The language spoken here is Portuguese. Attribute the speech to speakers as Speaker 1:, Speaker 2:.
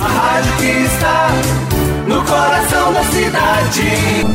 Speaker 1: A rádio que está no coração da cidade.